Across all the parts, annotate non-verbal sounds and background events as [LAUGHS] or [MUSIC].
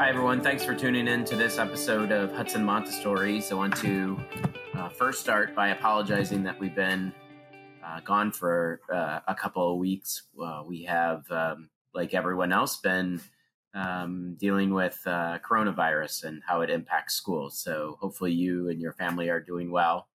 Hi, everyone. Thanks for tuning in to this episode of Hudson Montessori's. I want to uh, first start by apologizing that we've been uh, gone for uh, a couple of weeks. we have, um, like everyone else, been um, dealing with uh, coronavirus and how it impacts schools. So, hopefully, you and your family are doing well.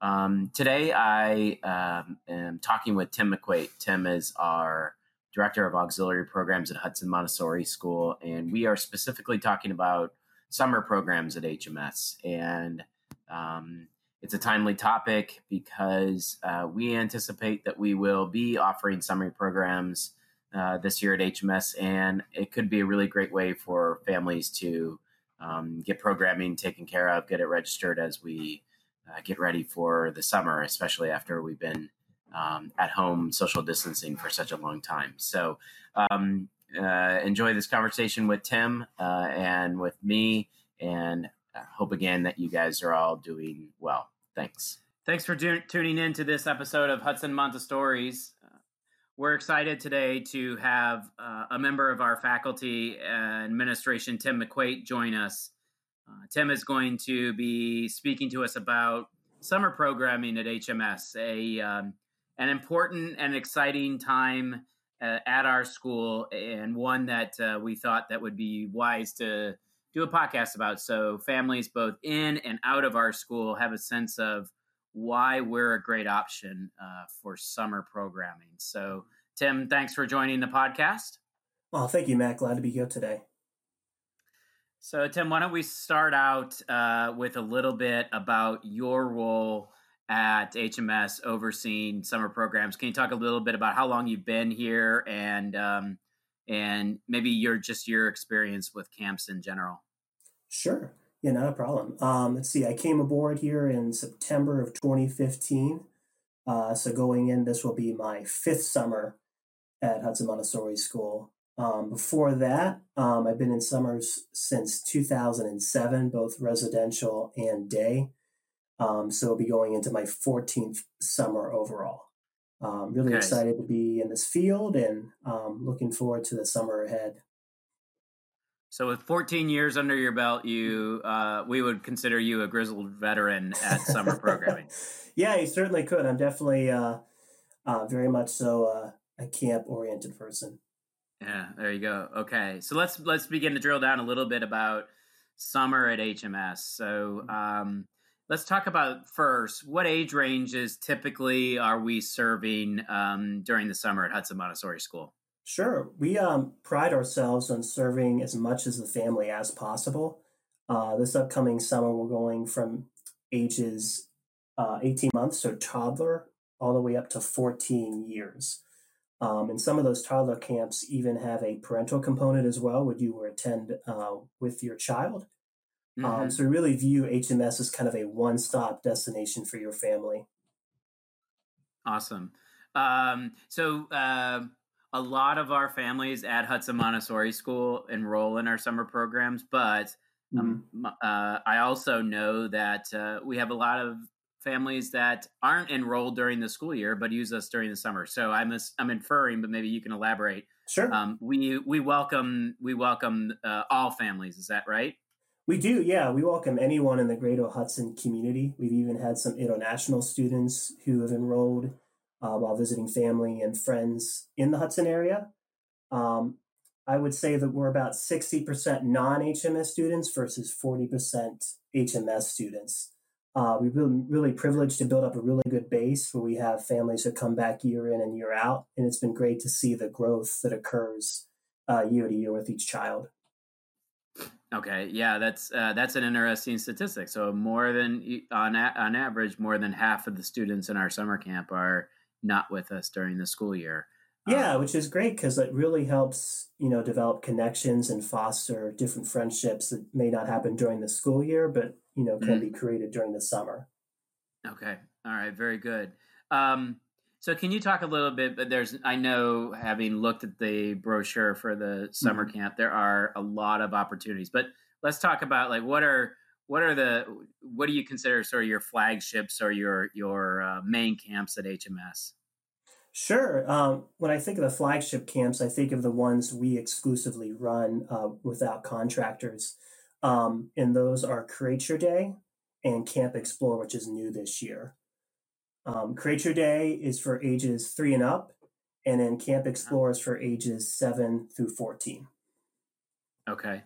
Um, today, I um, am talking with Tim McQuate. Tim is our director of auxiliary programs at Hudson Montessori School, and we are specifically talking about summer programs at HMS. And um, it's a timely topic because uh, we anticipate that we will be offering summer programs uh, this year at HMS, and it could be a really great way for families to um, get programming taken care of, get it registered as we uh, get ready for the summer, especially after we've been um, at home social distancing for such a long time. So um, uh, enjoy this conversation with Tim uh, and with me, and hope again that you guys are all doing well. Thanks. Thanks for tu- tuning in to this episode of Hudson Montessori's. Uh, we're excited today to have uh, a member of our faculty and administration, Tim McQuate, join us. Uh, Tim is going to be speaking to us about summer programming at HMS, a um, an important and exciting time uh, at our school, and one that uh, we thought that would be wise to do a podcast about. So families both in and out of our school have a sense of why we're a great option uh, for summer programming. So, Tim, thanks for joining the podcast. Well, thank you, Matt. Glad to be here today. So, Tim, why don't we start out uh, with a little bit about your role at HMS overseeing summer programs. Can you talk a little bit about how long you've been here and um, and maybe your just your experience with camps in general? Sure. Yeah, not a problem. Um, let's see. I came aboard here in September of 2015. Uh, so going in, this will be my fifth summer at Hudson Montessori School. Um, before that, um, I've been in summers since 2007, both residential and day. Um, so I'll be going into my 14th summer overall. Um, really okay. excited to be in this field and um, looking forward to the summer ahead. So, with 14 years under your belt, you uh, we would consider you a grizzled veteran at summer programming. [LAUGHS] yeah, you certainly could. I'm definitely uh, uh, very much so a camp oriented person. Yeah, there you go. Okay, so let's let's begin to drill down a little bit about summer at HMS. So, mm-hmm. um, let's talk about first what age ranges typically are we serving um, during the summer at Hudson Montessori School? Sure. We um, pride ourselves on serving as much as the family as possible. Uh, this upcoming summer, we're going from ages uh, 18 months, so toddler, all the way up to 14 years. Um, and some of those toddler camps even have a parental component as well, where you attend uh, with your child. Um, mm-hmm. Um, so we really view HMS as kind of a one-stop destination for your family. Awesome. Um, so uh, a lot of our families at Hudson Montessori School enroll in our summer programs, but um, mm-hmm. uh, I also know that uh, we have a lot of families that aren't enrolled during the school year but use us during the summer. So I'm I'm inferring, but maybe you can elaborate. Sure. Um, we we welcome we welcome uh, all families. Is that right? We do, yeah. We welcome anyone in the Greater Hudson community. We've even had some international students who have enrolled uh, while visiting family and friends in the Hudson area. Um, I would say that we're about 60% non HMS students versus 40% HMS students. Uh, we've been really privileged to build up a really good base where we have families that come back year in and year out. And it's been great to see the growth that occurs uh, year to year with each child. Okay, yeah, that's uh, that's an interesting statistic. So more than on a- on average, more than half of the students in our summer camp are not with us during the school year. Yeah, um, which is great because it really helps you know develop connections and foster different friendships that may not happen during the school year, but you know can mm-hmm. be created during the summer. Okay, all right, very good. Um, so can you talk a little bit? But there's, I know, having looked at the brochure for the summer mm-hmm. camp, there are a lot of opportunities. But let's talk about like what are what are the what do you consider sort of your flagships or your your uh, main camps at HMS? Sure. Um, when I think of the flagship camps, I think of the ones we exclusively run uh, without contractors. Um, and those are Create Your Day and Camp Explore, which is new this year. Um, Create Your Day is for ages three and up, and then Camp. Explore is for ages seven through 14. Okay.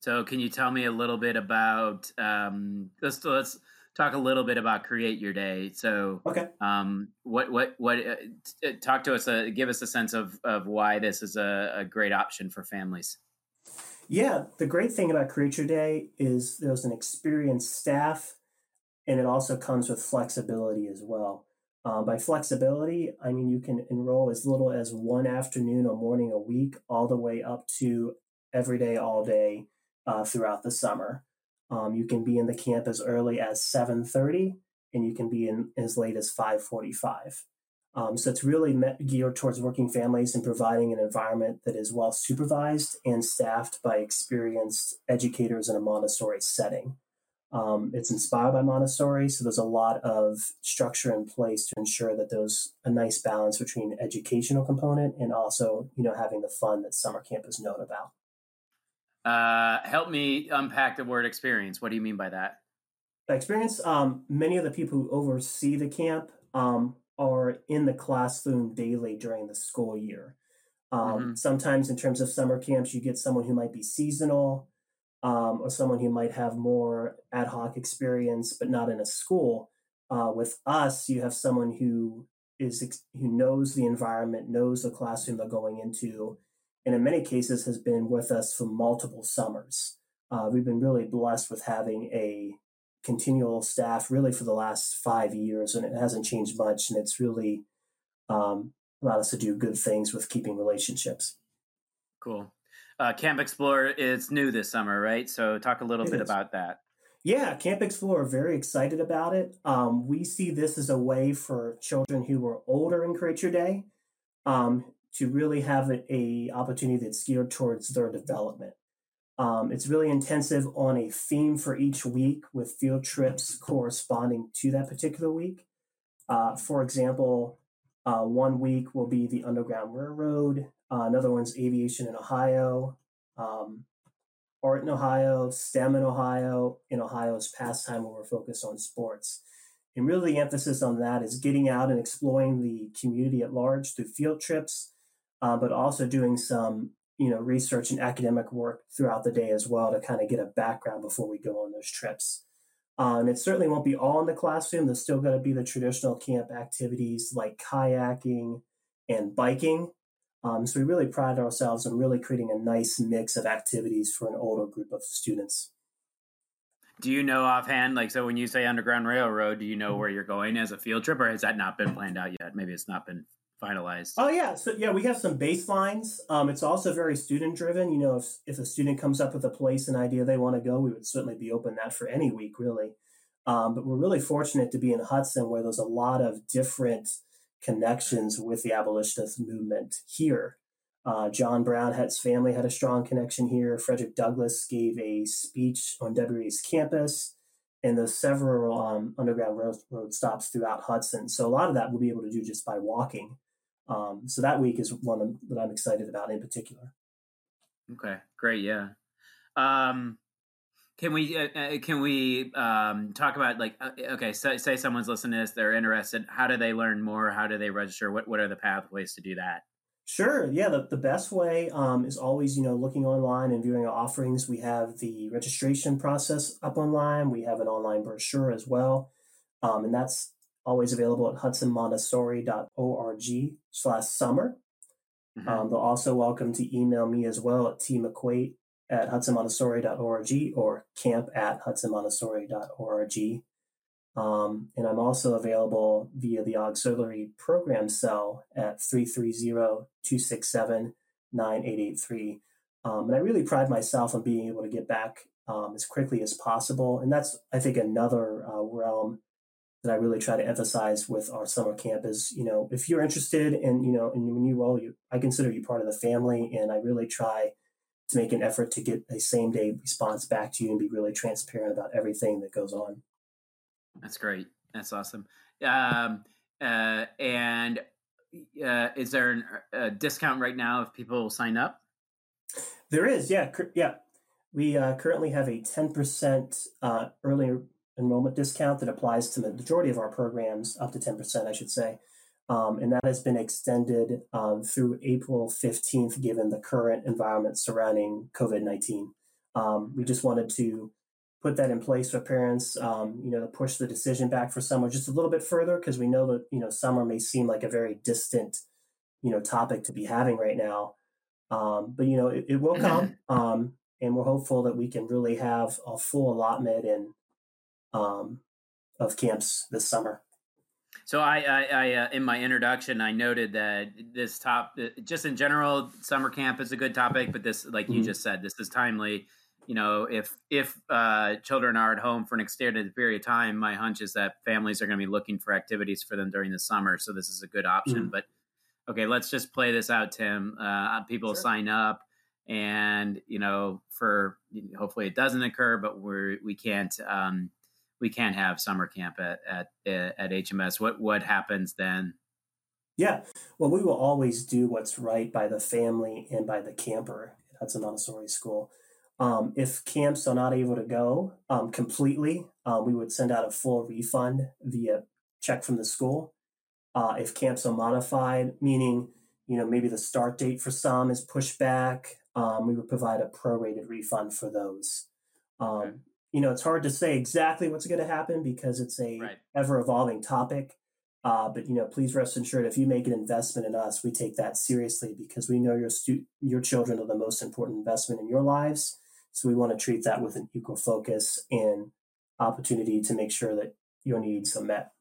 So, can you tell me a little bit about um, let's let's talk a little bit about create your day. So, okay, um, what what what? Uh, uh, talk to us. Uh, give us a sense of of why this is a, a great option for families. Yeah, the great thing about Create Your Day is there's an experienced staff, and it also comes with flexibility as well. Um, by flexibility, I mean you can enroll as little as one afternoon or morning a week, all the way up to every day, all day uh, throughout the summer. Um, you can be in the camp as early as 7.30 and you can be in as late as 5.45. Um, so it's really geared towards working families and providing an environment that is well supervised and staffed by experienced educators in a Montessori setting. Um, it's inspired by Montessori, so there's a lot of structure in place to ensure that there's a nice balance between educational component and also, you know, having the fun that summer camp is known about. Uh, help me unpack the word experience. What do you mean by that? Experience. Um, many of the people who oversee the camp um, are in the classroom daily during the school year. Um, mm-hmm. Sometimes, in terms of summer camps, you get someone who might be seasonal, um, or someone who might have more ad hoc experience, but not in a school. Uh, with us, you have someone who is who knows the environment, knows the classroom they're going into, and in many cases has been with us for multiple summers. Uh, we've been really blessed with having a continual staff really for the last five years, and it hasn't changed much. And it's really um, allowed us to do good things with keeping relationships. Cool. Uh, Camp Explorer is new this summer, right? So talk a little it bit is. about that. Yeah, Camp Explorer, very excited about it. Um, we see this as a way for children who are older in Create Your Day um, to really have a, a opportunity that's geared towards their development. Um, it's really intensive on a theme for each week with field trips corresponding to that particular week. Uh, for example, uh, one week will be the Underground Railroad, uh, another one's Aviation in Ohio, um, Art in Ohio, STEM in Ohio, in Ohio's pastime where we're focused on sports. And really, the emphasis on that is getting out and exploring the community at large through field trips, uh, but also doing some you know research and academic work throughout the day as well to kind of get a background before we go on those trips. Uh, and it certainly won't be all in the classroom. There's still going to be the traditional camp activities like kayaking and biking. Um, so we really pride ourselves on really creating a nice mix of activities for an older group of students. Do you know offhand, like, so when you say Underground Railroad, do you know mm-hmm. where you're going as a field trip, or has that not been planned out yet? Maybe it's not been finalized? Oh yeah, so yeah, we have some baselines. Um, it's also very student driven. You know, if if a student comes up with a place, and idea they want to go, we would certainly be open that for any week, really. Um, but we're really fortunate to be in Hudson, where there's a lot of different connections with the abolitionist movement here. Uh, John Brown had his family had a strong connection here. Frederick Douglass gave a speech on WRA's campus, and there's several um, underground road, road, stops throughout Hudson. So a lot of that we'll be able to do just by walking. Um, so that week is one that I'm excited about in particular. Okay, great. Yeah. Um, can we uh, uh, can we um, talk about like uh, okay, say, say someone's listening to this, they're interested. How do they learn more? How do they register? What what are the pathways to do that? Sure. Yeah. The, the best way um, is always, you know, looking online and viewing our offerings. We have the registration process up online. We have an online brochure as well. Um, and that's always available at hudsonmontessori.org slash summer. Mm-hmm. Um, they're also welcome to email me as well at tmcquate at hudsonmontessori.org or camp at hudsonmontessori.org. Um, and I'm also available via the auxiliary program cell at 330-267-9883. Um, and I really pride myself on being able to get back um, as quickly as possible. And that's, I think, another uh, realm that I really try to emphasize with our summer camp is, you know, if you're interested in, you know, and when you roll, you, I consider you part of the family, and I really try to make an effort to get a same day response back to you and be really transparent about everything that goes on. That's great. That's awesome. Um, uh, and uh, is there an, a discount right now if people sign up? There is, yeah, yeah. We uh, currently have a ten percent uh, early enrollment discount that applies to the majority of our programs, up to ten percent, I should say, um, and that has been extended um, through April fifteenth, given the current environment surrounding COVID nineteen. Um, we just wanted to put that in place for parents, um, you know, to push the decision back for summer just a little bit further because we know that you know summer may seem like a very distant, you know, topic to be having right now. Um, but you know, it, it will come, [LAUGHS] um, and we're hopeful that we can really have a full allotment and um, of camps this summer. So I, I, I uh, in my introduction, I noted that this top, uh, just in general, summer camp is a good topic, but this, like mm-hmm. you just said, this is timely you know, if if uh, children are at home for an extended period of time, my hunch is that families are going to be looking for activities for them during the summer. So this is a good option. Mm-hmm. But okay, let's just play this out, Tim. Uh, people sure. sign up, and you know, for hopefully it doesn't occur, but we're we can't um, we can't have summer camp at at at HMS. What what happens then? Yeah, well, we will always do what's right by the family and by the camper at Hudson Montessori School. Um, if camps are not able to go um, completely, uh, we would send out a full refund via check from the school. Uh, if camps are modified, meaning you know maybe the start date for some is pushed back, um, we would provide a prorated refund for those. Um, okay. You know, it's hard to say exactly what's going to happen because it's a right. ever evolving topic. Uh, but you know, please rest assured, if you make an investment in us, we take that seriously because we know your stu- your children are the most important investment in your lives so we want to treat that with an equal focus and opportunity to make sure that your needs are met.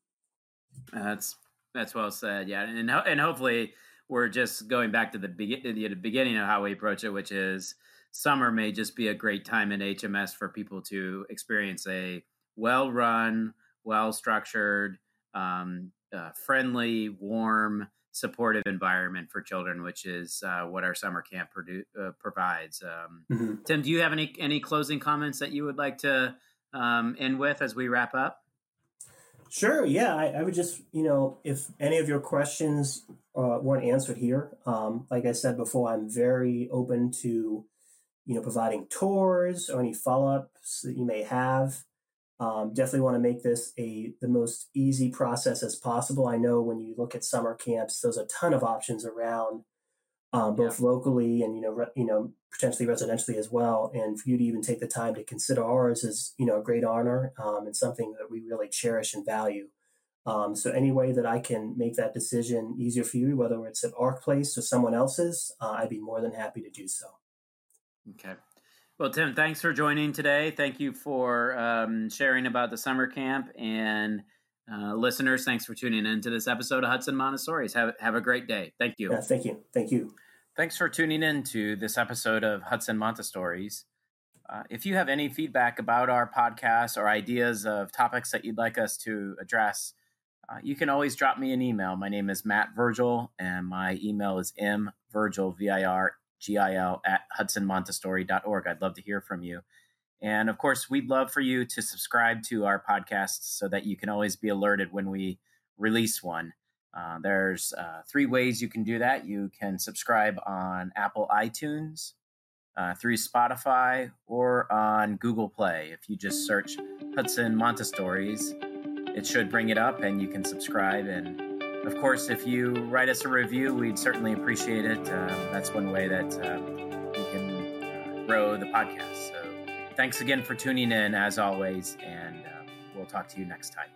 That's that's well said. Yeah, and and hopefully we're just going back to the, be- the beginning of how we approach it, which is summer may just be a great time in HMS for people to experience a well-run, well-structured, um, uh, friendly, warm supportive environment for children, which is uh, what our summer camp produ- uh, provides. Um, mm-hmm. Tim, do you have any any closing comments that you would like to um, end with as we wrap up? Sure. Yeah, I, I would just you know if any of your questions uh, weren't answered here, um, like I said before, I'm very open to you know providing tours or any follow ups that you may have. Um, definitely want to make this a the most easy process as possible. I know when you look at summer camps, there's a ton of options around, um, both yeah. locally and you know re, you know potentially residentially as well. And for you to even take the time to consider ours is you know a great honor um, and something that we really cherish and value. Um, so any way that I can make that decision easier for you, whether it's at Ark Place or someone else's, uh, I'd be more than happy to do so. Okay. Well, Tim, thanks for joining today. Thank you for um, sharing about the summer camp. And uh, listeners, thanks for tuning in to this episode of Hudson Montessori's. Have, have a great day. Thank you. Yeah, thank you. Thank you. Thanks for tuning in to this episode of Hudson Montessori's. Uh, if you have any feedback about our podcast or ideas of topics that you'd like us to address, uh, you can always drop me an email. My name is Matt Virgil, and my email is mvirgil, V-I-R GIL at hudsonmontessori.org. I'd love to hear from you. And of course, we'd love for you to subscribe to our podcast so that you can always be alerted when we release one. Uh, there's uh, three ways you can do that. You can subscribe on Apple iTunes, uh, through Spotify, or on Google Play. If you just search Hudson Montessori's, it should bring it up and you can subscribe and of course, if you write us a review, we'd certainly appreciate it. Um, that's one way that um, we can uh, grow the podcast. So thanks again for tuning in, as always, and uh, we'll talk to you next time.